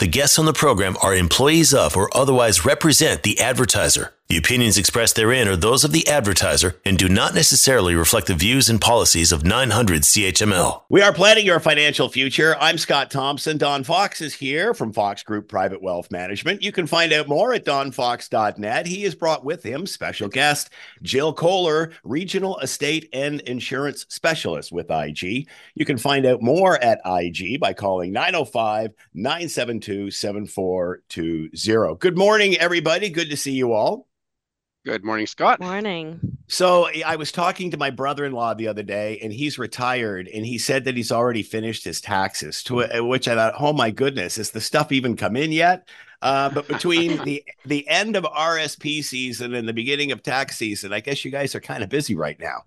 the guests on the program are employees of or otherwise represent the advertiser. The opinions expressed therein are those of the advertiser and do not necessarily reflect the views and policies of 900 CHML. We are planning your financial future. I'm Scott Thompson. Don Fox is here from Fox Group Private Wealth Management. You can find out more at donfox.net. He has brought with him special guest Jill Koehler, Regional Estate and Insurance Specialist with IG. You can find out more at IG by calling 905 972 7420. Good morning, everybody. Good to see you all. Good morning, Scott. Morning. So I was talking to my brother-in-law the other day, and he's retired, and he said that he's already finished his taxes. To which I thought, oh my goodness, has the stuff even come in yet? Uh, but between the the end of RSP season and the beginning of tax season, I guess you guys are kind of busy right now.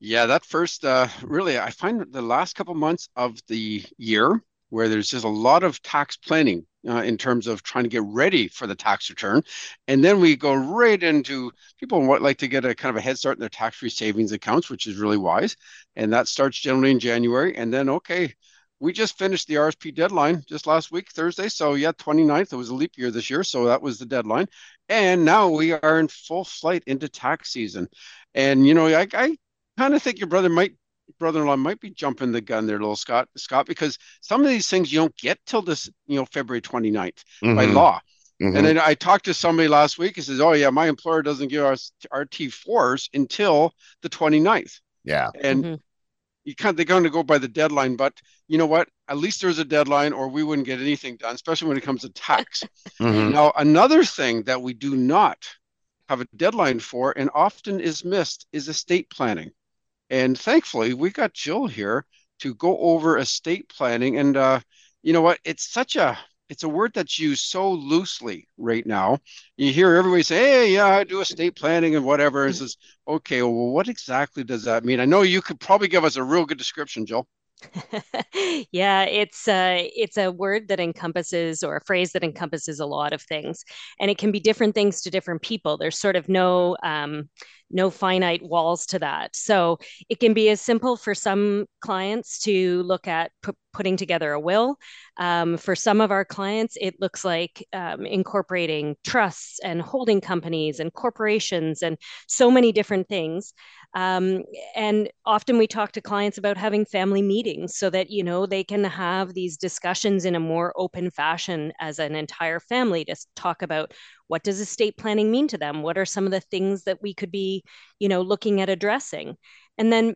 Yeah, that first uh, really, I find the last couple months of the year where there's just a lot of tax planning uh, in terms of trying to get ready for the tax return. And then we go right into people want like to get a kind of a head start in their tax-free savings accounts, which is really wise. And that starts generally in January. And then, okay, we just finished the RSP deadline just last week, Thursday. So yeah, 29th, it was a leap year this year. So that was the deadline. And now we are in full flight into tax season. And, you know, I, I kind of think your brother might brother-in-law might be jumping the gun there, little Scott, Scott, because some of these things you don't get till this, you know, February 29th mm-hmm. by law. Mm-hmm. And then I talked to somebody last week. He says, "Oh yeah, my employer doesn't give us our T4s until the 29th." Yeah, and mm-hmm. you can't. They're going to go by the deadline, but you know what? At least there's a deadline, or we wouldn't get anything done, especially when it comes to tax. Mm-hmm. Now, another thing that we do not have a deadline for, and often is missed, is estate planning. And thankfully, we got Jill here to go over estate planning. And uh, you know what? It's such a it's a word that's used so loosely right now. You hear everybody say, "Hey, yeah, I do estate planning and whatever." And says, "Okay, well, what exactly does that mean?" I know you could probably give us a real good description, Jill. yeah, it's a it's a word that encompasses or a phrase that encompasses a lot of things, and it can be different things to different people. There's sort of no um, no finite walls to that. So it can be as simple for some clients to look at p- putting together a will. Um, for some of our clients, it looks like um, incorporating trusts and holding companies and corporations and so many different things. Um, and often we talk to clients about having family meetings so that you know they can have these discussions in a more open fashion as an entire family to talk about what does estate planning mean to them? What are some of the things that we could be you know looking at addressing? And then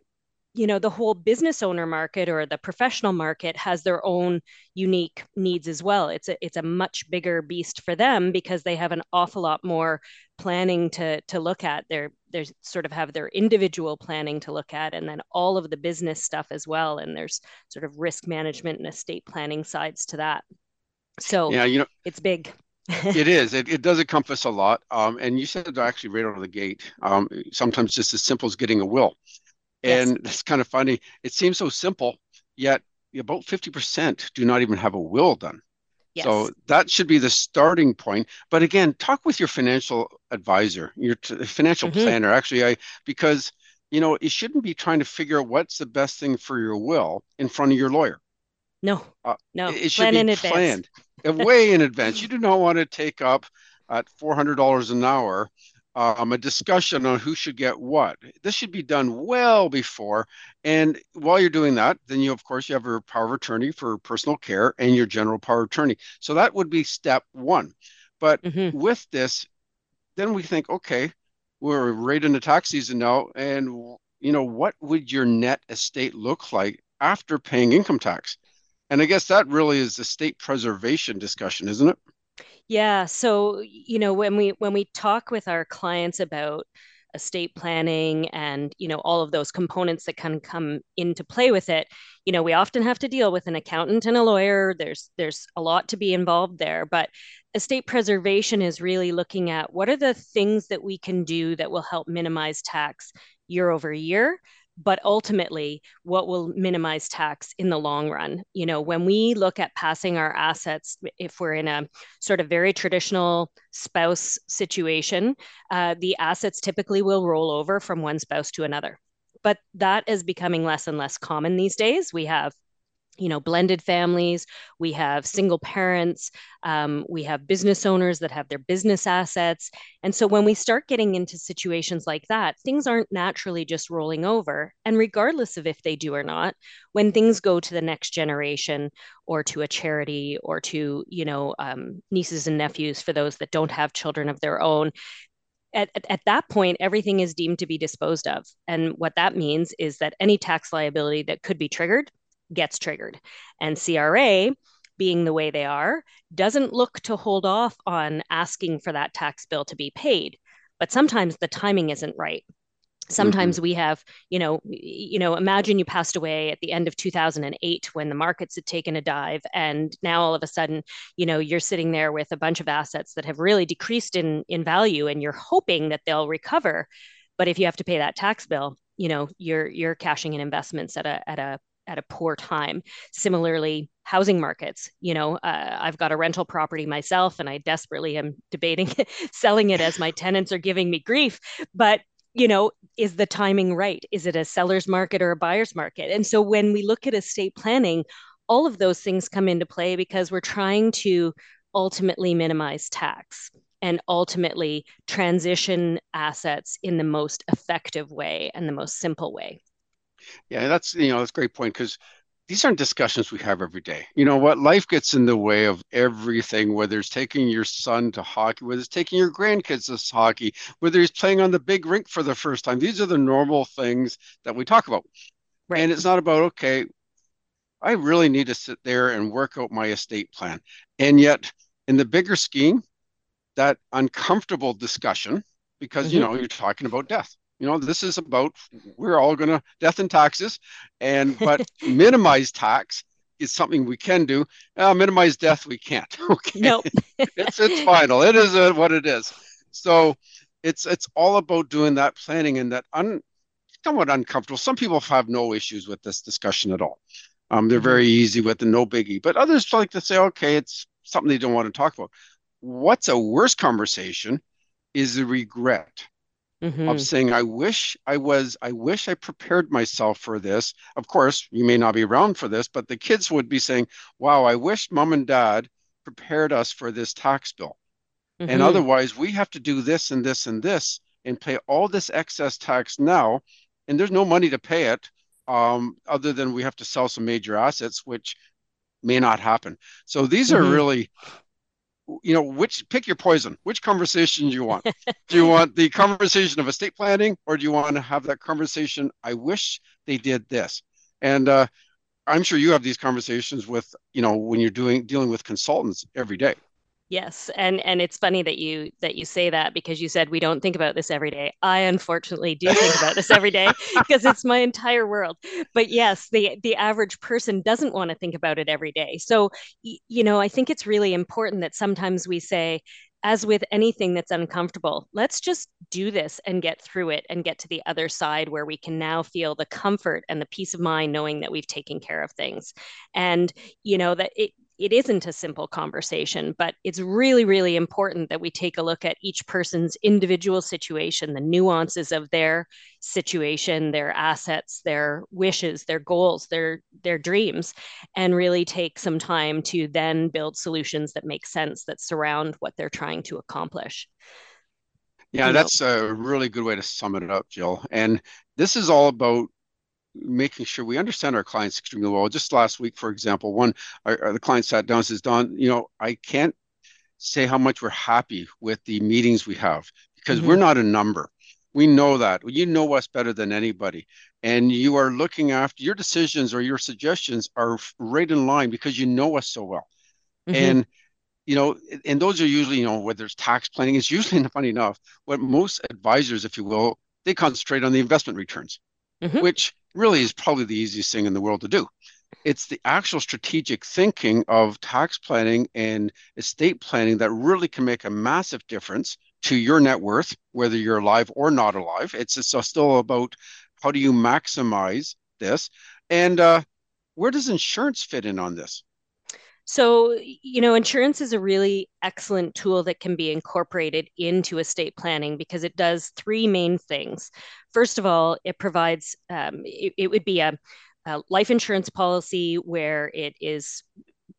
you know the whole business owner market or the professional market has their own unique needs as well it's a it's a much bigger beast for them because they have an awful lot more planning to to look at they're they sort of have their individual planning to look at and then all of the business stuff as well and there's sort of risk management and estate planning sides to that so yeah you know it's big it is. It, it does encompass a lot. Um, and you said actually right out of the gate, um, sometimes just as simple as getting a will. And yes. it's kind of funny. It seems so simple, yet about 50% do not even have a will done. Yes. So that should be the starting point. But again, talk with your financial advisor, your t- financial mm-hmm. planner. Actually, I because you know you shouldn't be trying to figure out what's the best thing for your will in front of your lawyer. No, uh, no. It, it should Plan be planned way in advance. You do not want to take up at four hundred dollars an hour um, a discussion on who should get what. This should be done well before. And while you're doing that, then you, of course, you have your power of attorney for personal care and your general power of attorney. So that would be step one. But mm-hmm. with this, then we think, okay, we're right in the tax season now. And, you know, what would your net estate look like after paying income tax? And I guess that really is the state preservation discussion, isn't it? Yeah. So, you know, when we when we talk with our clients about estate planning and you know all of those components that can come into play with it you know we often have to deal with an accountant and a lawyer there's there's a lot to be involved there but estate preservation is really looking at what are the things that we can do that will help minimize tax year over year but ultimately what will minimize tax in the long run you know when we look at passing our assets if we're in a sort of very traditional spouse situation uh, the assets typically will roll over from one spouse to another but that is becoming less and less common these days. We have you know blended families. We have single parents um, we have business owners that have their business assets. And so when we start getting into situations like that things aren't naturally just rolling over. And regardless of if they do or not when things go to the next generation or to a charity or to you know um, nieces and nephews for those that don't have children of their own at, at, at, that point, everything is deemed to be disposed of. And what that means is that any tax liability that could be triggered gets triggered. And CRA, being the way they are, doesn't look to hold off on asking for that tax bill to be paid. But sometimes the timing isn't right. Sometimes mm-hmm. we have, you know, you know, imagine you passed away at the end of 2008 when the markets had taken a dive and now all of a sudden, you know, you're sitting there with a bunch of assets that have really decreased in in value and you're hoping that they'll recover. But if you have to pay that tax bill, you know, you're you're cashing in investments at a at a at a poor time. Similarly, housing markets. You know, uh, I've got a rental property myself, and I desperately am debating selling it as my tenants are giving me grief. But you know, is the timing right? Is it a seller's market or a buyer's market? And so when we look at estate planning, all of those things come into play because we're trying to ultimately minimize tax and ultimately transition assets in the most effective way and the most simple way. Yeah, that's you know that's a great point because these aren't discussions we have every day. You know what? Life gets in the way of everything, whether it's taking your son to hockey, whether it's taking your grandkids to hockey, whether he's playing on the big rink for the first time. These are the normal things that we talk about. Right. And it's not about, okay, I really need to sit there and work out my estate plan. And yet, in the bigger scheme, that uncomfortable discussion, because, mm-hmm. you know, you're talking about death you know this is about we're all going to death and taxes and but minimize tax is something we can do. Uh, minimize death we can't okay? Nope. it's it's final. It is uh, what it is. So it's it's all about doing that planning and that un, somewhat uncomfortable. Some people have no issues with this discussion at all. Um, they're mm-hmm. very easy with the no biggie. But others like to say okay it's something they don't want to talk about. What's a worse conversation is the regret mm-hmm. of saying, I wish I was, I wish I prepared myself for this. Of course, you may not be around for this, but the kids would be saying, Wow, I wish mom and dad prepared us for this tax bill. Mm-hmm. And otherwise, we have to do this and this and this and pay all this excess tax now. And there's no money to pay it um, other than we have to sell some major assets, which may not happen. So these mm-hmm. are really you know which pick your poison. Which conversation do you want? Do you want the conversation of estate planning or do you want to have that conversation i wish they did this and uh, i'm sure you have these conversations with you know when you're doing dealing with consultants every day Yes, and and it's funny that you that you say that because you said we don't think about this every day. I unfortunately do think about this every day because it's my entire world. But yes, the the average person doesn't want to think about it every day. So you know, I think it's really important that sometimes we say as with anything that's uncomfortable, let's just do this and get through it and get to the other side where we can now feel the comfort and the peace of mind knowing that we've taken care of things. And, you know, that it, it isn't a simple conversation, but it's really, really important that we take a look at each person's individual situation, the nuances of their situation, their assets, their wishes, their goals, their their dreams, and really take some time to then build solutions that make sense that surround what they're trying to accomplish. Yeah, you that's a really good way to sum it up, Jill. And this is all about making sure we understand our clients extremely well. Just last week, for example, one our, our, the client sat down and says, "Don, you know, I can't say how much we're happy with the meetings we have because mm-hmm. we're not a number. We know that. You know us better than anybody, and you are looking after your decisions or your suggestions are right in line because you know us so well, mm-hmm. and." you know, and those are usually, you know, whether it's tax planning, it's usually not funny enough, what most advisors, if you will, they concentrate on the investment returns, mm-hmm. which really is probably the easiest thing in the world to do. It's the actual strategic thinking of tax planning and estate planning that really can make a massive difference to your net worth, whether you're alive or not alive. It's, just still about how do you maximize this, and uh, where does insurance fit in on this? So, you know, insurance is a really excellent tool that can be incorporated into estate planning because it does three main things. First of all, it provides, um, it, it, would be a, a life insurance policy where it is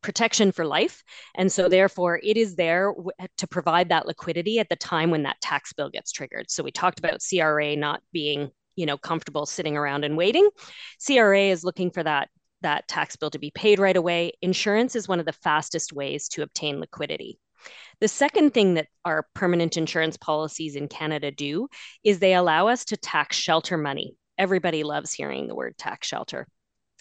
protection for life. And so, therefore, it is there to provide that liquidity at the time when that tax bill gets triggered. So, we talked about CRA not being you know comfortable sitting around and waiting cra is looking for that that tax bill to be paid right away, insurance is one of the fastest ways to obtain liquidity. The second thing that our permanent insurance policies in Canada do is they allow us to tax shelter money. Everybody loves hearing the word tax shelter.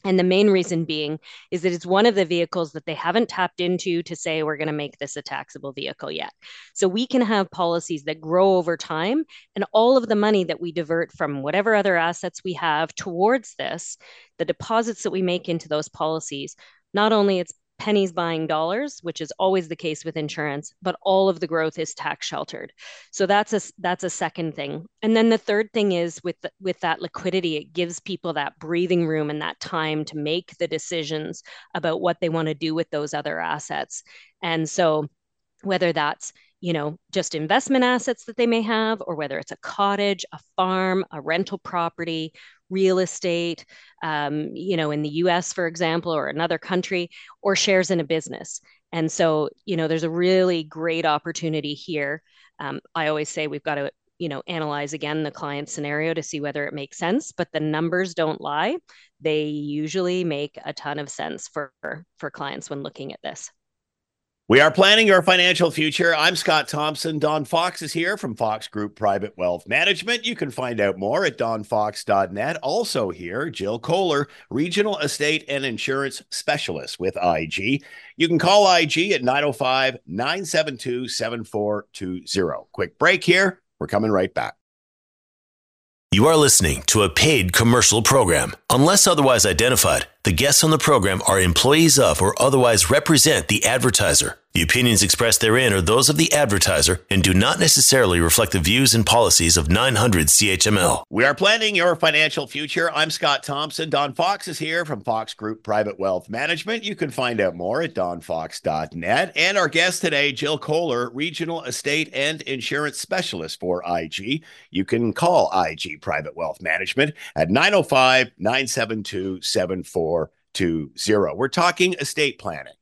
And the main reason being is that it's one of the vehicles that they haven't tapped into to say we're going to make this a taxable vehicle yet. So we can have policies that grow over time, and all of the money that we divert from whatever other assets we have towards this, the deposits that we make into those policies, not only it's pennies buying dollars, which is always the case with insurance, but all of the growth is tax sheltered. So that's a that's a second thing. And then the third thing is with the, with that liquidity, it gives people that breathing room and that time to make the decisions about what they want to do with those other assets. And so whether that's you know just investment assets that they may have or whether it's a cottage a farm a rental property real estate, um, you know, in the US, for example, or another country, or shares in a business. And so, you know, there's a really great opportunity here. Um, I always say we've got to, you know, analyze again the client scenario to see whether it makes sense, but the numbers don't lie. They usually make a ton of sense for for clients when looking at this. We are planning your financial future. I'm Scott Thompson. Don Fox is here from Fox Group Private Wealth Management. You can find out more at donfox.net. Also here, Jill Koehler, Regional Estate and Insurance Specialist with IG. You can call IG at 905 972 7420. Quick break here. We're coming right back. You are listening to a paid commercial program. Unless otherwise identified, the guests on the program are employees of or otherwise represent the advertiser. The opinions expressed therein are those of the advertiser and do not necessarily reflect the views and policies of 900 CHML. We are planning your financial future. I'm Scott Thompson. Don Fox is here from Fox Group Private Wealth Management. You can find out more at donfox.net. And our guest today, Jill Koehler, Regional Estate and Insurance Specialist for IG. You can call IG Private Wealth Management at 905 972 7420. We're talking estate planning.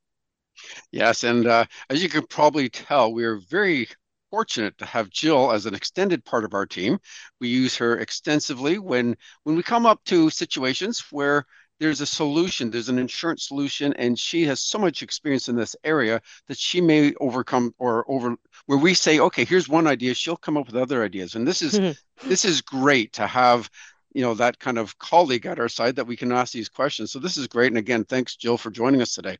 Yes, and uh, as you can probably tell, we are very fortunate to have Jill as an extended part of our team. We use her extensively when when we come up to situations where there's a solution, there's an insurance solution, and she has so much experience in this area that she may overcome or over where we say, okay, here's one idea, she'll come up with other ideas. And this is this is great to have you know that kind of colleague at our side that we can ask these questions. So this is great. And again, thanks, Jill, for joining us today.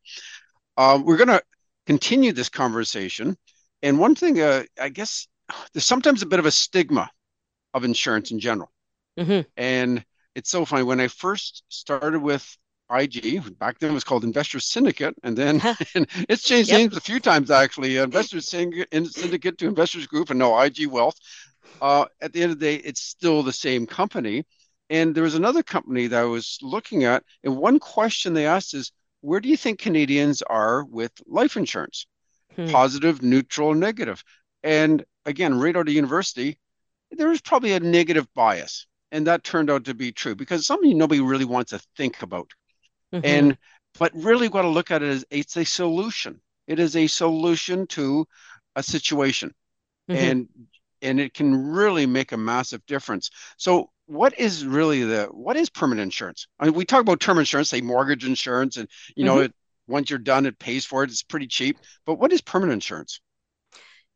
Uh, we're going to continue this conversation. And one thing, uh, I guess, there's sometimes a bit of a stigma of insurance in general. Mm-hmm. And it's so funny. When I first started with IG, back then it was called Investor Syndicate, and then and it's changed yep. names a few times actually. Investor Syndicate to Investors Group, and no IG Wealth. Uh, at the end of the day, it's still the same company. And there was another company that I was looking at, and one question they asked is, where do you think Canadians are with life insurance? Hmm. Positive, neutral, negative. And again, right out of university, there was probably a negative bias. And that turned out to be true because something nobody really wants to think about. Mm-hmm. And but really got to look at it as it's a solution. It is a solution to a situation. Mm-hmm. And and it can really make a massive difference. So what is really the what is permanent insurance? I mean, we talk about term insurance, say mortgage insurance, and you know, mm-hmm. it, once you're done, it pays for it. It's pretty cheap. But what is permanent insurance?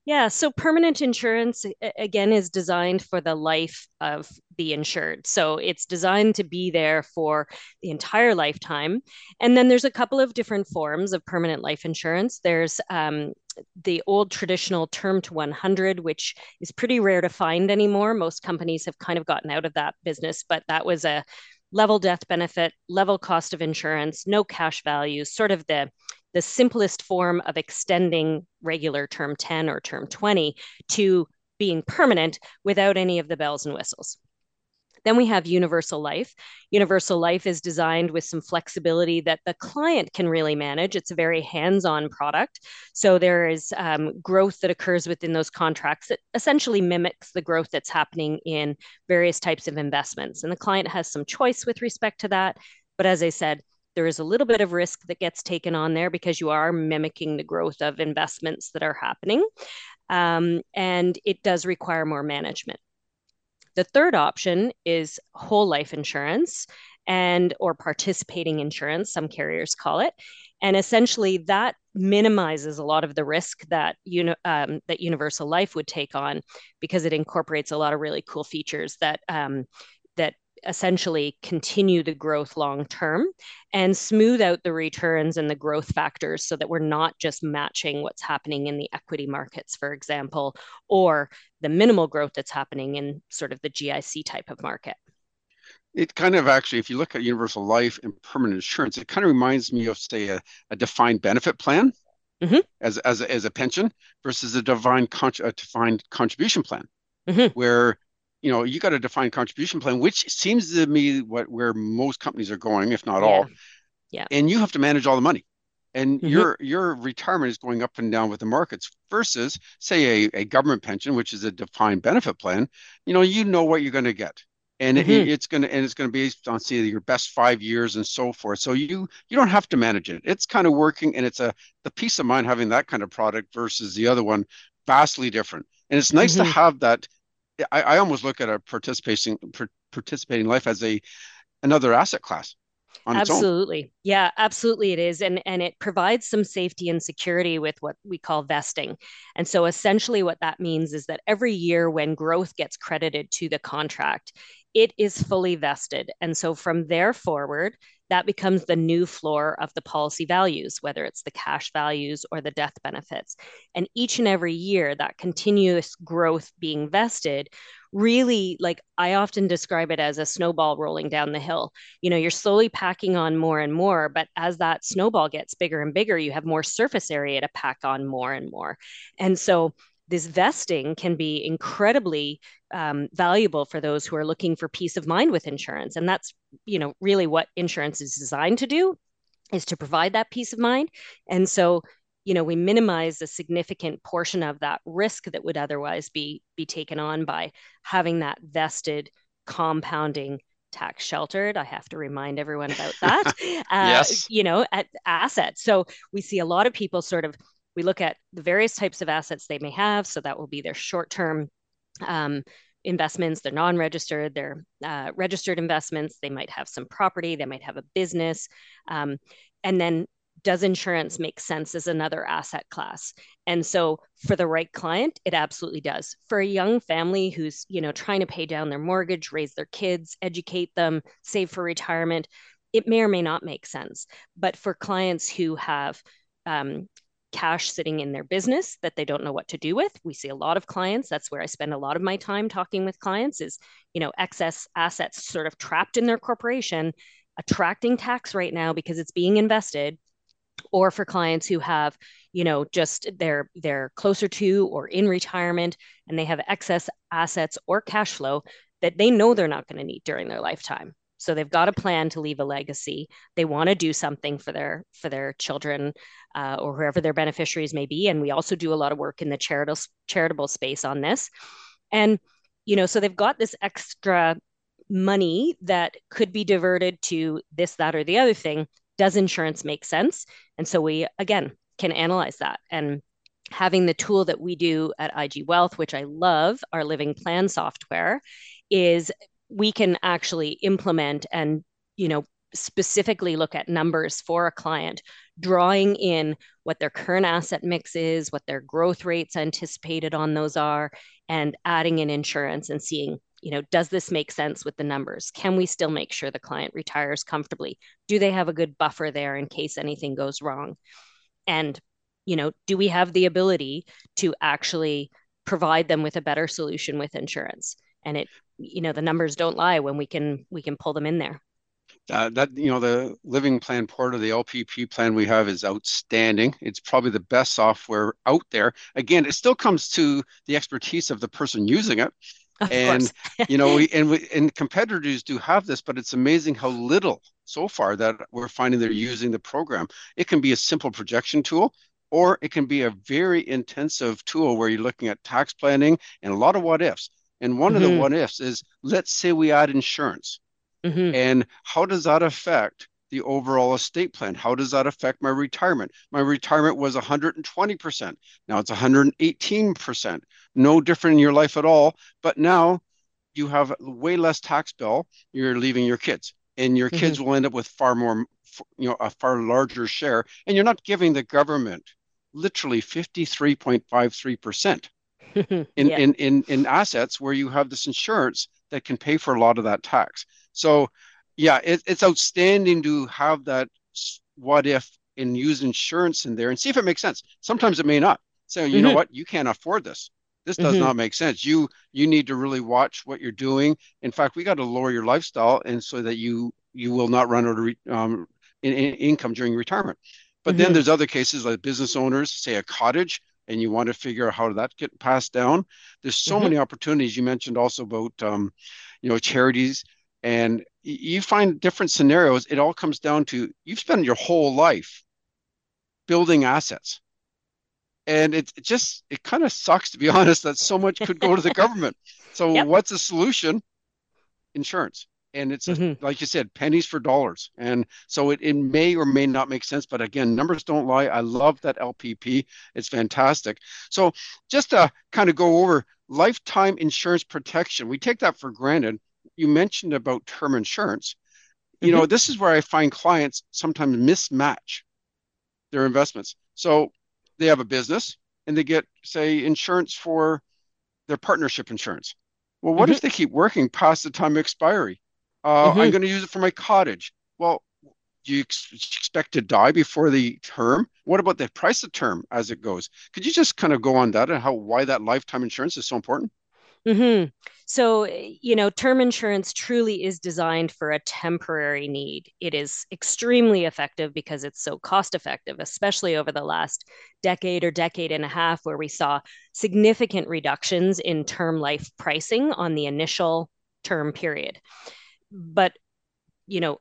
Yeah, so permanent insurance again is designed for the life of the insured. So it's designed to be there for the entire lifetime. And then there's a couple of different forms of permanent life insurance. There's um, the old traditional term to 100, which is pretty rare to find anymore. Most companies have kind of gotten out of that business, but that was a level death benefit, level cost of insurance, no cash values, sort of the the simplest form of extending regular term 10 or term 20 to being permanent without any of the bells and whistles. Then we have Universal Life. Universal Life is designed with some flexibility that the client can really manage. It's a very hands on product. So there is um, growth that occurs within those contracts that essentially mimics the growth that's happening in various types of investments. And the client has some choice with respect to that. But as I said, there is a little bit of risk that gets taken on there because you are mimicking the growth of investments that are happening. Um, and it does require more management. The third option is whole life insurance and or participating insurance some carriers call it. And essentially that minimizes a lot of the risk that uni- um, that universal life would take on because it incorporates a lot of really cool features that um, that essentially continue the growth long term and smooth out the returns and the growth factors so that we're not just matching what's happening in the equity markets, for example, or the minimal growth that's happening in sort of the GIC type of market. It kind of actually, if you look at universal life and permanent insurance, it kind of reminds me of, say, a, a defined benefit plan mm-hmm. as, as, a, as a pension versus a, defined con- a defined contribution plan, mm-hmm. where you know you got a defined contribution plan which seems to me what where most companies are going if not yeah. all yeah and you have to manage all the money and mm-hmm. your your retirement is going up and down with the markets versus say a, a government pension which is a defined benefit plan you know you know what you're going to get and mm-hmm. it, it's going to and it's going to be based on say your best five years and so forth so you you don't have to manage it it's kind of working and it's a the peace of mind having that kind of product versus the other one vastly different and it's nice mm-hmm. to have that I, I almost look at a participating participating life as a another asset class absolutely. Yeah absolutely it is and and it provides some safety and security with what we call vesting. And so essentially what that means is that every year when growth gets credited to the contract it is fully vested. And so from there forward that becomes the new floor of the policy values, whether it's the cash values or the death benefits. And each and every year, that continuous growth being vested really like I often describe it as a snowball rolling down the hill. You know, you're slowly packing on more and more, but as that snowball gets bigger and bigger, you have more surface area to pack on more and more. And so this vesting can be incredibly um, valuable for those who are looking for peace of mind with insurance. And that's you know really what insurance is designed to do is to provide that peace of mind. And so you know we minimize a significant portion of that risk that would otherwise be be taken on by having that vested compounding tax sheltered. I have to remind everyone about that. Uh, yes. you know at assets so we see a lot of people sort of we look at the various types of assets they may have. So that will be their short term um, investments, they're non registered, they're uh, registered investments. They might have some property, they might have a business. Um, and then does insurance make sense as another asset class and so for the right client it absolutely does for a young family who's you know trying to pay down their mortgage raise their kids educate them save for retirement it may or may not make sense but for clients who have um, cash sitting in their business that they don't know what to do with. We see a lot of clients. That's where i spend a lot of my time talking with clients is you know excess assets sort of trapped in their corporation attracting tax right now because it's being invested or for clients who have you know just they're they're closer to or in retirement and they have excess assets or cash flow that they know they're not going to need during their lifetime so they've got a plan to leave a legacy. They want to do something for their for their children uh, or whoever their beneficiaries may be. And we also do a lot of work in the charitable charitable space on this. And you know so they've got this extra money that could be diverted to this that or the other thing. Does insurance make sense? And so we again can analyze that. And having the tool that we do at IG Wealth, which I love, our living plan software, is we can actually implement and you know specifically look at numbers for a client drawing in what their current asset mix is what their growth rates anticipated on those are and adding in insurance and seeing you know does this make sense with the numbers? Can we still make sure the client retires comfortably? Do they have a good buffer there in case anything goes wrong? And you know do we have the ability to actually provide them with a better solution with insurance and it you know the numbers don't lie when we can we can pull them in there. Uh, that you know the living plan portal the lpp plan we have is outstanding. It's probably the best software out there. Again it still comes to the expertise of the person using it. Of and you know we and we and competitors do have this but it's amazing how little so far that we're finding they're using the program. It can be a simple projection tool or it can be a very intensive tool where you're looking at tax planning and a lot of what ifs and one mm-hmm. of the mm-hmm. what ifs is let's say we add insurance mm-hmm. and how does that affect the overall estate plan. How does that affect my retirement? My retirement was 120%. Now it's 118%. No different in your life at all. But now you have way less tax bill you're leaving your kids, and your kids mm-hmm. will end up with far more, you know, a far larger share. And you're not giving the government literally 53.53% in, yeah. in, in, in assets where you have this insurance that can pay for a lot of that tax. So yeah, it, it's outstanding to have that what if and use insurance in there and see if it makes sense. Sometimes it may not. So you mm-hmm. know what, you can't afford this. This does mm-hmm. not make sense. You you need to really watch what you're doing. In fact, we got to lower your lifestyle and so that you you will not run out of um, in, in income during retirement. But mm-hmm. then there's other cases like business owners, say a cottage, and you want to figure out how that get passed down. There's so mm-hmm. many opportunities. You mentioned also about um, you know charities and you find different scenarios it all comes down to you've spent your whole life building assets and it, it just it kind of sucks to be honest that so much could go to the government so yep. what's the solution insurance and it's mm-hmm. like you said pennies for dollars and so it, it may or may not make sense but again numbers don't lie i love that lpp it's fantastic so just to kind of go over lifetime insurance protection we take that for granted you mentioned about term insurance. You mm-hmm. know, this is where I find clients sometimes mismatch their investments. So they have a business and they get, say, insurance for their partnership insurance. Well, what mm-hmm. if they keep working past the time of expiry? Uh, mm-hmm. I'm going to use it for my cottage. Well, do you ex- expect to die before the term? What about the price of term as it goes? Could you just kind of go on that and how why that lifetime insurance is so important? Mm-hmm. So, you know, term insurance truly is designed for a temporary need. It is extremely effective because it's so cost effective, especially over the last decade or decade and a half, where we saw significant reductions in term life pricing on the initial term period. But, you know,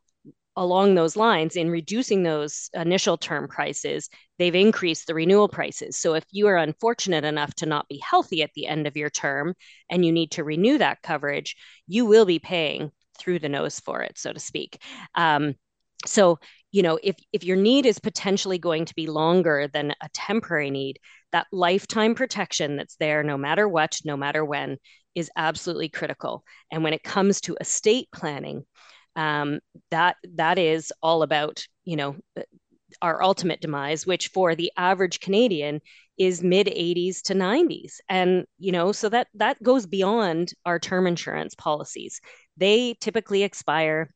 along those lines in reducing those initial term prices they've increased the renewal prices. So if you are unfortunate enough to not be healthy at the end of your term and you need to renew that coverage you will be paying through the nose for it so to speak. Um, so you know if if your need is potentially going to be longer than a temporary need that lifetime protection that's there no matter what no matter when is absolutely critical. And when it comes to estate planning um, that that is all about you know our ultimate demise which for the average canadian is mid 80s to 90s and you know so that that goes beyond our term insurance policies. They typically expire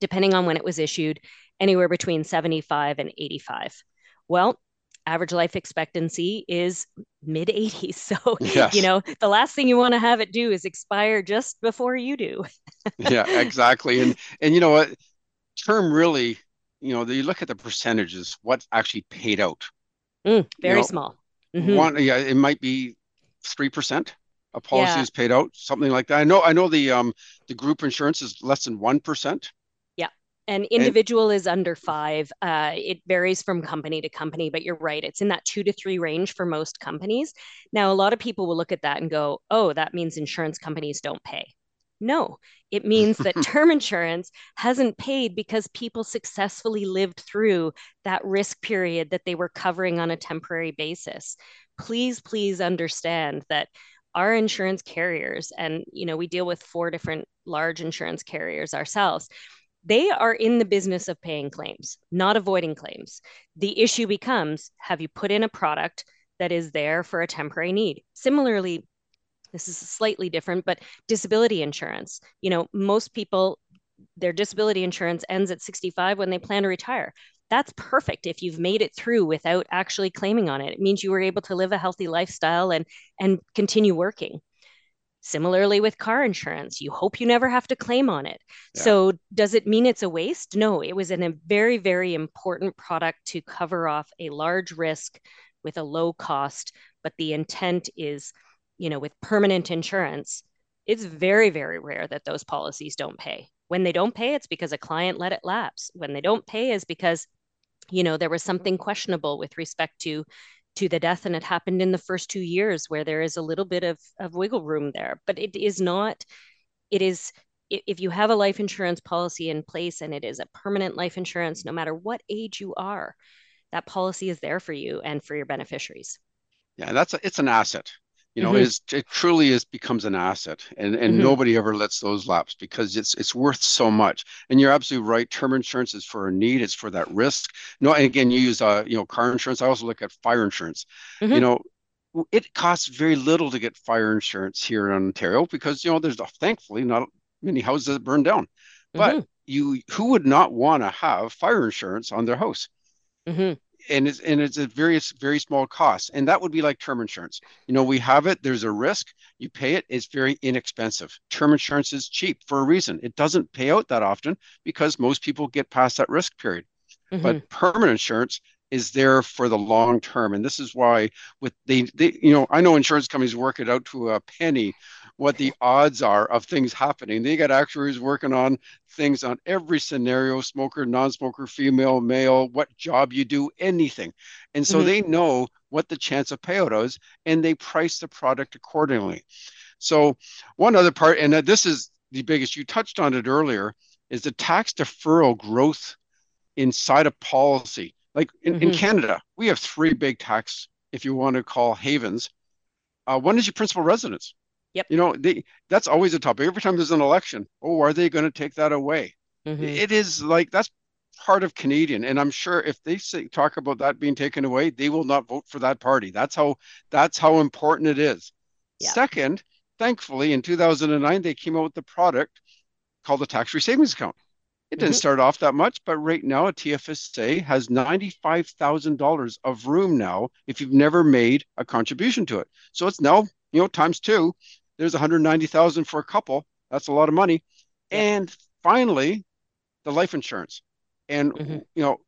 depending on when it was issued anywhere between 75 and 85 well average life expectancy is mid 80s. So, yes. you know, the last thing you want to have it do is expire just before you do. yeah, exactly. And and you know what term really, you know, you look at the percentages, what's actually paid out. Mm, very you know, small. Mm-hmm. One yeah, it might be 3% a policy yeah. is paid out, something like that. I know I know the um the group insurance is less than 1% and individual and, is under five. Uh, it varies from company to company, but you're right. It's in that two to three range for most companies. Now, a lot of people will look at that and go, oh, that means insurance companies don't pay. No, it means that term insurance hasn't paid because people successfully lived through that risk period that they were covering on a temporary basis. Please, please understand that our insurance carriers, and you know, we deal with four different large insurance carriers ourselves they are in the business of paying claims, not avoiding claims. The issue becomes have you put in a product that is there for a temporary need? Similarly, this is slightly different, but disability insurance. You know, most people, their disability insurance ends at 65 when they plan to retire. That's perfect if you've made it through without actually claiming on it. It means you were able to live a healthy lifestyle and and continue working. Similarly, with car insurance, you hope you never have to claim on it. Yeah. So, does it mean it's a waste? No, it was an, a very, very important product to cover off a large risk with a low cost. But the intent is, you know, with permanent insurance, it's very, very rare that those policies don't pay. When they don't pay, it's because a client let it lapse. When they don't pay is because, you know, there was something questionable with respect to to the death and it happened in the first two years where there is a little bit of, of wiggle room there. But it is not, it is if you have a life insurance policy in place and it is a permanent life insurance, no matter what age you are, that policy is there for you and for your beneficiaries. Yeah, that's a, it's an asset you know mm-hmm. it truly is becomes an asset and and mm-hmm. nobody ever lets those lapse because it's it's worth so much and you're absolutely right term insurance is for a need it's for that risk no and again you use uh you know car insurance i also look at fire insurance mm-hmm. you know it costs very little to get fire insurance here in ontario because you know there's thankfully not many houses that burn down but mm-hmm. you who would not want to have fire insurance on their house mm-hmm and it's and it's a very very small cost. And that would be like term insurance. You know we have it there's a risk you pay it it's very inexpensive. Term insurance is cheap for a reason. It doesn't pay out that often because most people get past that risk period. Mm-hmm. but permanent insurance is there for the long term. And this is why with they, they you know i know insurance companies work it out to a penny what the odds are of things happening. They got actuaries working on things on every scenario smoker, non smoker, female, male, what job you do, anything. And so mm-hmm. they know what the chance of payout is and they price the product accordingly. So, one other part, and this is the biggest, you touched on it earlier, is the tax deferral growth inside a policy. Like in, mm-hmm. in Canada, we have three big tax, if you want to call havens. Uh, one is your principal residence. Yep. You know, they, that's always a topic. Every time there's an election, oh, are they going to take that away? Mm-hmm. It is like that's part of Canadian, and I'm sure if they say, talk about that being taken away, they will not vote for that party. That's how that's how important it is. Yep. Second, thankfully, in 2009, they came out with the product called the tax-free savings account. It didn't mm-hmm. start off that much, but right now a TFSA has $95,000 of room now if you've never made a contribution to it. So it's now, you know, times two there's 190,000 for a couple. That's a lot of money. Yeah. And finally, the life insurance. And mm-hmm. you know,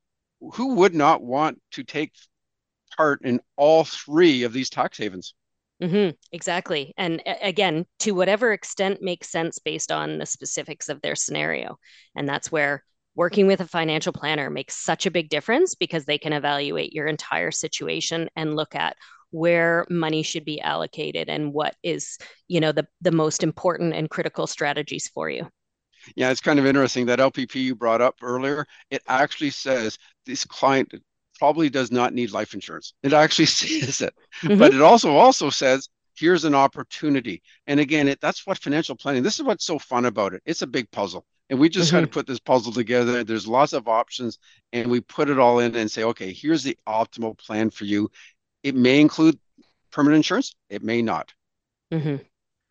who would not want to take part in all three of these tax havens? Mm-hmm, exactly. And again, to whatever extent makes sense based on the specifics of their scenario. And that's where working with a financial planner makes such a big difference because they can evaluate your entire situation and look at where money should be allocated and what is you know the the most important and critical strategies for you. Yeah it's kind of interesting that lpp you brought up earlier it actually says this client probably does not need life insurance. It actually says it. Mm-hmm. but it also also says here's an opportunity. And again it, that's what financial planning this is what's so fun about it. It's a big puzzle. And we just mm-hmm. to put this puzzle together. There's lots of options and we put it all in and say okay here's the optimal plan for you it may include permanent insurance, it may not. Mm-hmm.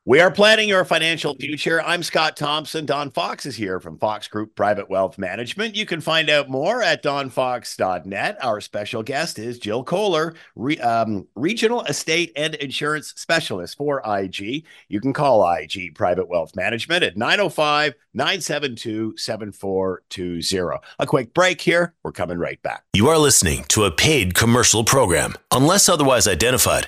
We are planning your financial future. I'm Scott Thompson. Don Fox is here from Fox Group Private Wealth Management. You can find out more at donfox.net. Our special guest is Jill Koehler, re, um, Regional Estate and Insurance Specialist for IG. You can call IG Private Wealth Management at 905 972 7420. A quick break here. We're coming right back. You are listening to a paid commercial program. Unless otherwise identified,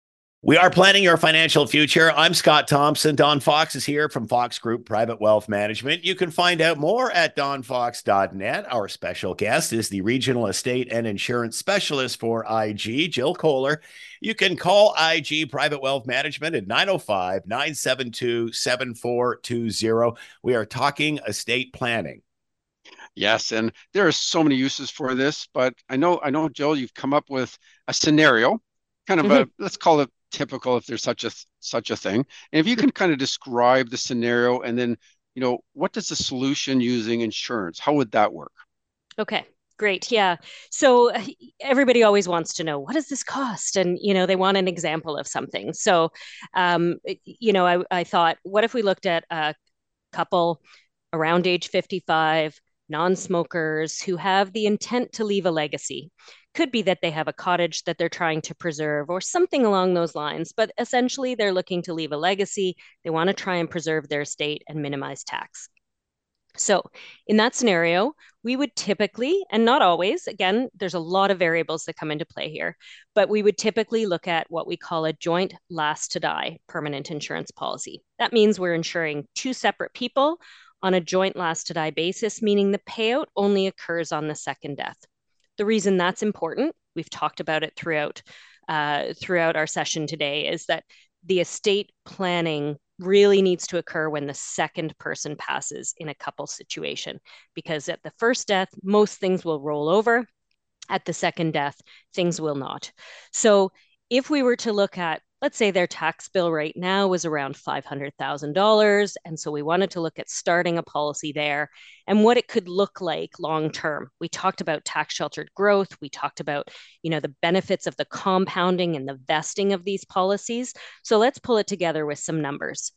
We are planning your financial future. I'm Scott Thompson. Don Fox is here from Fox Group Private Wealth Management. You can find out more at donfox.net. Our special guest is the Regional Estate and Insurance Specialist for IG, Jill Koehler. You can call IG Private Wealth Management at 905 972 7420. We are talking estate planning. Yes, and there are so many uses for this, but I know I know Jill, you've come up with a scenario, kind of mm-hmm. a let's call it typical if there's such a such a thing. And if you can kind of describe the scenario and then, you know, what does the solution using insurance? How would that work? Okay. Great. Yeah. So everybody always wants to know what does this cost? And, you know, they want an example of something. So, um, you know, I, I thought, what if we looked at a couple around age 55, non smokers who have the intent to leave a legacy? Could be that they have a cottage that they're trying to preserve or something along those lines, but essentially they're looking to leave a legacy. They want to try and preserve their estate and minimize tax. So, in that scenario, we would typically, and not always, again, there's a lot of variables that come into play here, but we would typically look at what we call a joint last to die permanent insurance policy. That means we're insuring two separate people on a joint last to die basis, meaning the payout only occurs on the second death. The reason that's important, we've talked about it throughout uh, throughout our session today, is that the estate planning really needs to occur when the second person passes in a couple situation. Because at the first death most things will roll over. At the second death things will not. So if we were to look at let's say their tax bill right now was around $500,000 and so we wanted to look at starting a policy there and what it could look like long term. We talked about tax sheltered growth, we talked about, you know, the benefits of the compounding and the vesting of these policies. So let's pull it together with some numbers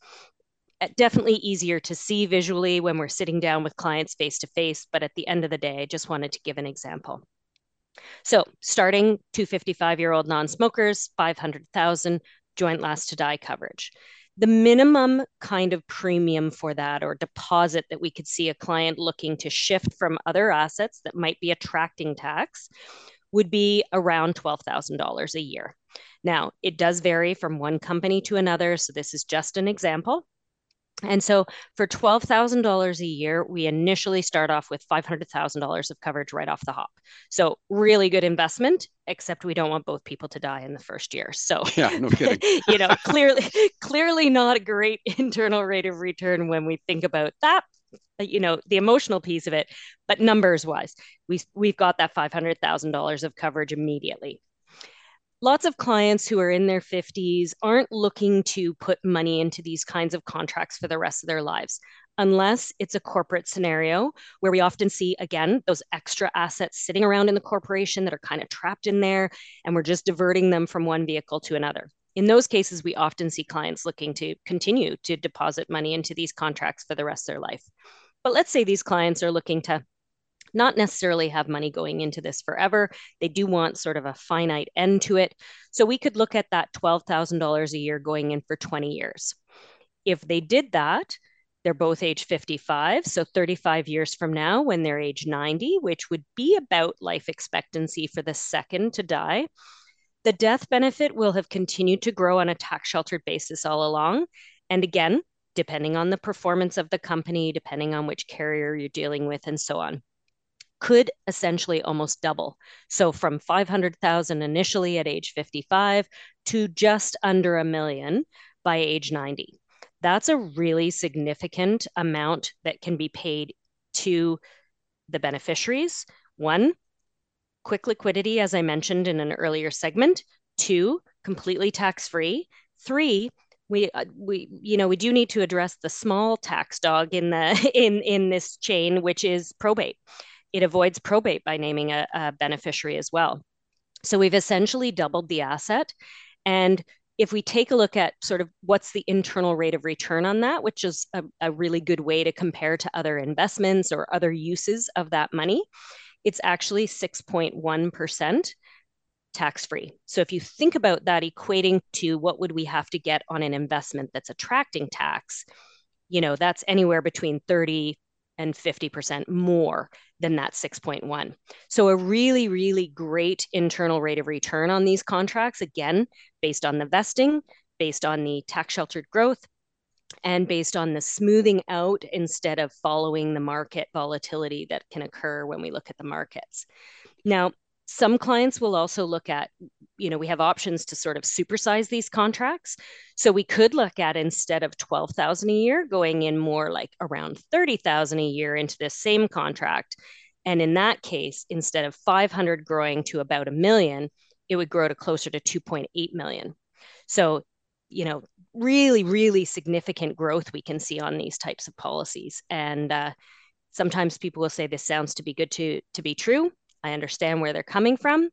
uh, definitely easier to see visually when we're sitting down with clients face to face but at the end of the day i just wanted to give an example so starting 255 year old non-smokers, 500,000 joint last to die coverage. The minimum kind of premium for that or deposit that we could see a client looking to shift from other assets that might be attracting tax would be around $12,000 a year. Now, it does vary from one company to another. So, this is just an example. And so for $12,000 a year, we initially start off with $500,000 of coverage right off the hop. So really good investment, except we don't want both people to die in the first year. So yeah, no kidding. you know, clearly, clearly not a great internal rate of return when we think about that you know the emotional piece of it but numbers wise we we've got that $500,000 of coverage immediately lots of clients who are in their 50s aren't looking to put money into these kinds of contracts for the rest of their lives unless it's a corporate scenario where we often see again those extra assets sitting around in the corporation that are kind of trapped in there and we're just diverting them from one vehicle to another. In those cases we often see clients looking to continue to deposit money into these contracts for the rest of their life. But let's say these clients are looking to not necessarily have money going into this forever. They do want sort of a finite end to it. So we could look at that $12,000 a year going in for 20 years. If they did that, they're both age 55. So 35 years from now, when they're age 90, which would be about life expectancy for the second to die, the death benefit will have continued to grow on a tax sheltered basis all along. And again, depending on the performance of the company, depending on which carrier you're dealing with, and so on could essentially almost double. So from 500,000 initially at age 55 to just under a million by age 90. That's a really significant amount that can be paid to the beneficiaries. One, quick liquidity, as I mentioned in an earlier segment. Two, completely tax free. Three, we uh, we you know we do need to address the small tax dog in the in in this chain which is probate it avoids probate by naming a, a beneficiary as well. So we've essentially doubled the asset. And if we take a look at sort of what's the internal rate of return on that, which is a, a, really good way to compare to other investments or other uses of that money, it's actually 6.1% tax free. So if you think about that equating to what would we have to get on an investment that's attracting tax, you know, that's anywhere between 30 and 50% more than that 6.1. So a really, really great internal rate of return on these contracts, again, based on the vesting, based on the tax sheltered growth, and based on the smoothing out instead of following the market volatility that can occur when we look at the markets. Now, some clients will also look at you know we have options to sort of supersize these contracts. So we could look at instead of 12,000 a year going in more like around 30,000 a year into this same contract. And in that case instead of 500 growing to about a million it would grow to closer to 2.8 million. So you know really really significant growth we can see on these types of policies. And uh, sometimes people will say this sounds to be good to to be true I understand where they're coming from,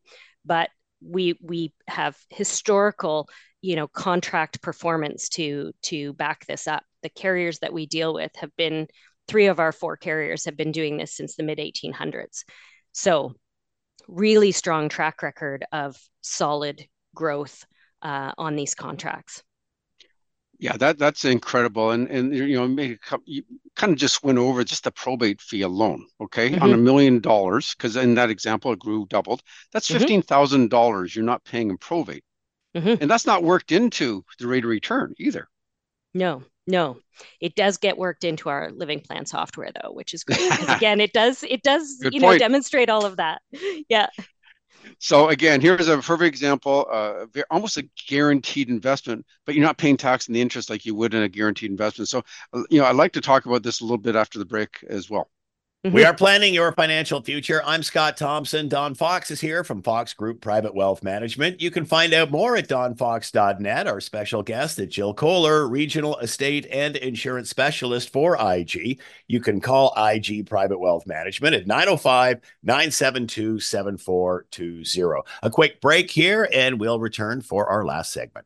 but we we have historical you know contract performance to to back this up. The carriers that we deal with have been three of our four carriers have been doing this since the mid 1800s so really strong track record of solid growth uh, on these contracts Yeah, that that's incredible, and and you know, maybe you kind of just went over just the probate fee alone. Okay, mm-hmm. on a million dollars, because in that example it grew doubled. That's mm-hmm. fifteen thousand dollars you're not paying in probate, mm-hmm. and that's not worked into the rate of return either. No, no, it does get worked into our living plan software though, which is great. again, it does it does Good you point. know demonstrate all of that. Yeah. So again, here's a perfect example, uh, almost a guaranteed investment, but you're not paying tax on the interest like you would in a guaranteed investment. So, uh, you know, I'd like to talk about this a little bit after the break as well. Mm-hmm. We are planning your financial future. I'm Scott Thompson. Don Fox is here from Fox Group Private Wealth Management. You can find out more at donfox.net. Our special guest is Jill Koehler, Regional Estate and Insurance Specialist for IG. You can call IG Private Wealth Management at 905 972 7420. A quick break here, and we'll return for our last segment.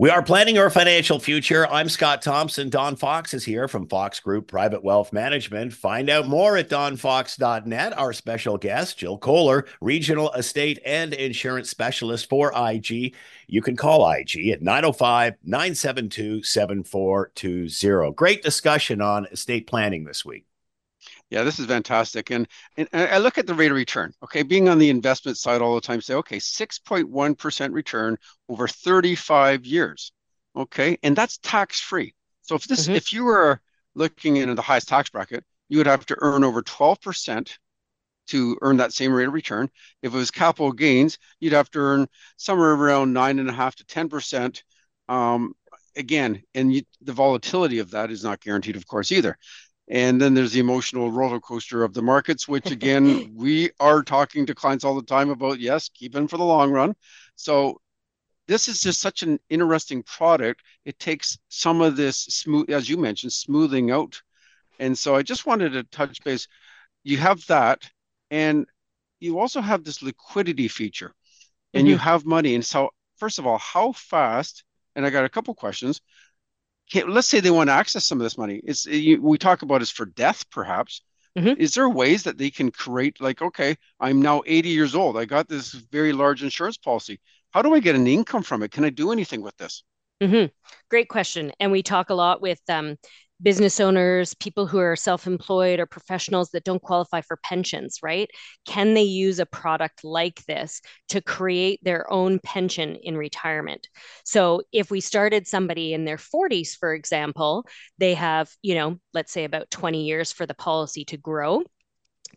We are planning our financial future. I'm Scott Thompson. Don Fox is here from Fox Group Private Wealth Management. Find out more at donfox.net. Our special guest, Jill Koehler, Regional Estate and Insurance Specialist for IG. You can call IG at 905 972 7420. Great discussion on estate planning this week. Yeah, this is fantastic. And, and I look at the rate of return. Okay, being on the investment side all the time, say, okay, 6.1% return over 35 years. Okay, and that's tax free. So if this, mm-hmm. if you were looking into the highest tax bracket, you would have to earn over 12% to earn that same rate of return. If it was capital gains, you'd have to earn somewhere around nine and a half to 10%. Um, again, and you, the volatility of that is not guaranteed, of course, either. And then there's the emotional roller coaster of the markets, which again, we are talking to clients all the time about, yes, keep in for the long run. So this is just such an interesting product. It takes some of this smooth, as you mentioned, smoothing out. And so I just wanted to touch base. You have that, and you also have this liquidity feature, and mm-hmm. you have money. And so, first of all, how fast? And I got a couple questions let's say they want to access some of this money. It's you, we talk about is for death, perhaps. Mm-hmm. Is there ways that they can create like, okay, I'm now 80 years old. I got this very large insurance policy. How do I get an income from it? Can I do anything with this? Mm-hmm. Great question. And we talk a lot with um, business owners, people who are self employed or professionals that don't qualify for pensions, right? Can they use a product like this to create their own pension in retirement? So if we started somebody in their 40s, for example, they have, you know, let's say about 20 years for the policy to grow.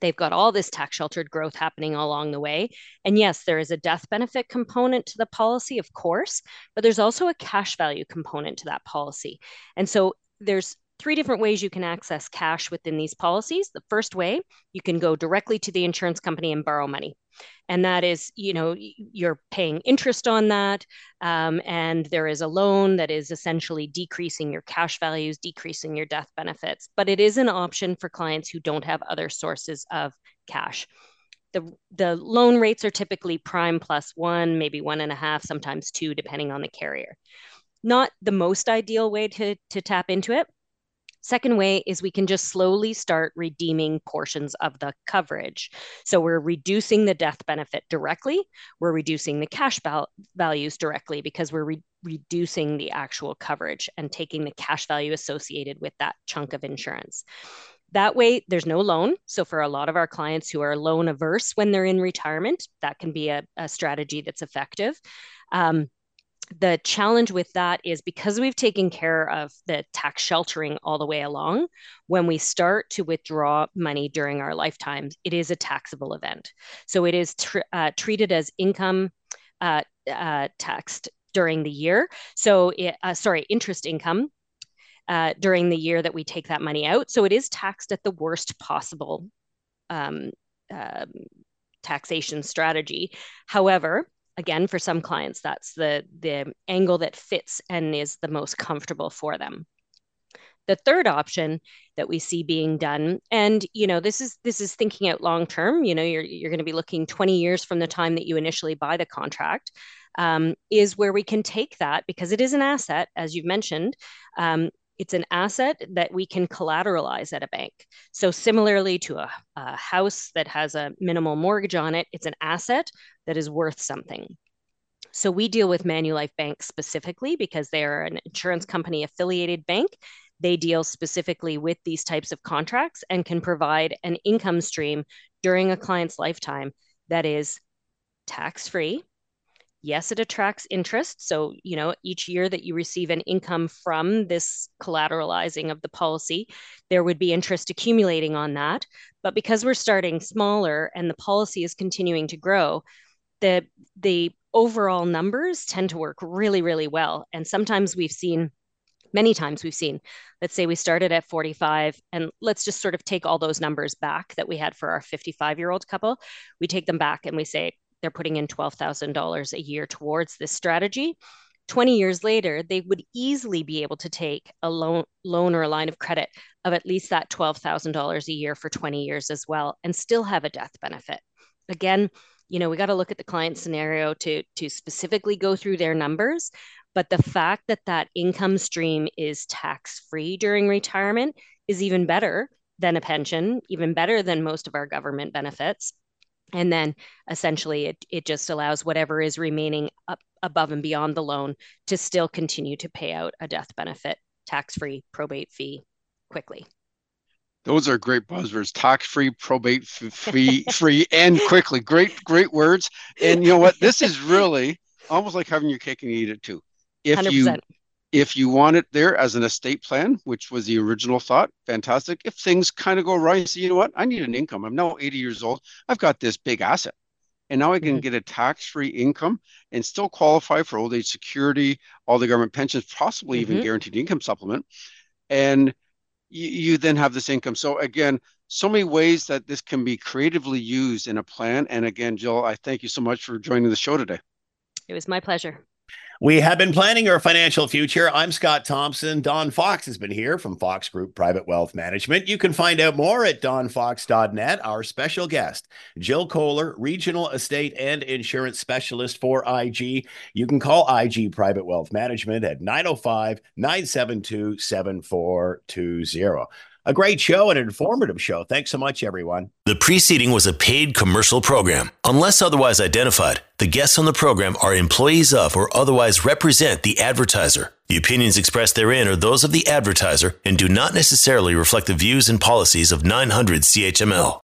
They've got all this tax sheltered growth happening along the way. And yes, there is a death benefit component to the policy, of course, but there's also a cash value component to that policy. And so there's three different ways you can access cash within these policies. The first way, you can go directly to the insurance company and borrow money. And that is, you know, you're paying interest on that. Um, and there is a loan that is essentially decreasing your cash values, decreasing your death benefits. But it is an option for clients who don't have other sources of cash. The, the loan rates are typically prime plus one, maybe one and a half, sometimes two, depending on the carrier. Not the most ideal way to, to tap into it, Second way is we can just slowly start redeeming portions of the coverage. So we're reducing the death benefit directly, we're reducing the cash val- values directly because we're re- reducing the actual coverage and taking the cash value associated with that chunk of insurance. That way, there's no loan. So, for a lot of our clients who are loan averse when they're in retirement, that can be a, a strategy that's effective. Um, the challenge with that is because we've taken care of the tax sheltering all the way along, when we start to withdraw money during our lifetimes, it is a taxable event. So it is tr- uh, treated as income uh, uh, taxed during the year. So, it, uh, sorry, interest income uh, during the year that we take that money out. So it is taxed at the worst possible um, um taxation strategy. However, again for some clients that's the the angle that fits and is the most comfortable for them The third option that we see being done, and you know, this is this is thinking out long term. You know, you're you're going to be looking 20 years from the time that you initially buy the contract. Um, is where we can take that because it is an asset, as you've mentioned. Um, it's an asset that we can collateralize at a bank. So, similarly to a, a, house that has a minimal mortgage on it, it's an asset that is worth something. So, we deal with Manulife Bank specifically because they are an insurance company affiliated bank. They deal specifically with these types of contracts and can provide an income stream during a client's lifetime that is tax free Yes, it attracts interest. So, you know, each year that you receive an income from this collateralizing of the policy, there would be interest accumulating on that. But because we're starting smaller and the policy is continuing to grow, the the overall numbers tend to work really, really well. And sometimes we've seen many times we've seen let's say we started at 45 and let's just sort of take all those numbers back that we had for our 55 year old couple we take them back and we say they're putting in $12,000 a year towards this strategy. 20 years later, they would easily be able to take a loan, loan or a line of credit of at least that $12,000 a year for 20 years as well and still have a death benefit. Again, you know, we got to look at the client scenario to to specifically go through their numbers, but the fact that that income stream is tax free during retirement is even better than a pension, even better than most of our government benefits. And then essentially it, it just allows whatever is remaining up above and beyond the loan to still continue to pay out a death benefit tax-free probate fee quickly those are great buzzwords tax-free probate fee free and quickly great great words and you know what this is really almost like having your cake and eat it too if 100%. you if you want it there as an estate plan, which was the original thought, fantastic. If things kind of go right, say, you know what, I need an income. I'm now 80 years old. I've got this big asset. And now I can mm-hmm. get a tax free income and still qualify for old age security, all the government pensions, possibly mm-hmm. even guaranteed income supplement. And you, you then have this income. So, again, so many ways that this can be creatively used in a plan. And again, Jill, I thank you so much for joining the show today. It was my pleasure. We have been planning our financial future. I'm Scott Thompson. Don Fox has been here from Fox Group Private Wealth Management. You can find out more at donfox.net. Our special guest, Jill Koehler, Regional Estate and Insurance Specialist for IG. You can call IG Private Wealth Management at 905 972 7420. A great show, and an informative show. Thanks so much, everyone. The preceding was a paid commercial program. Unless otherwise identified, the guests on the program are employees of or otherwise represent the advertiser. The opinions expressed therein are those of the advertiser and do not necessarily reflect the views and policies of 900 CHML.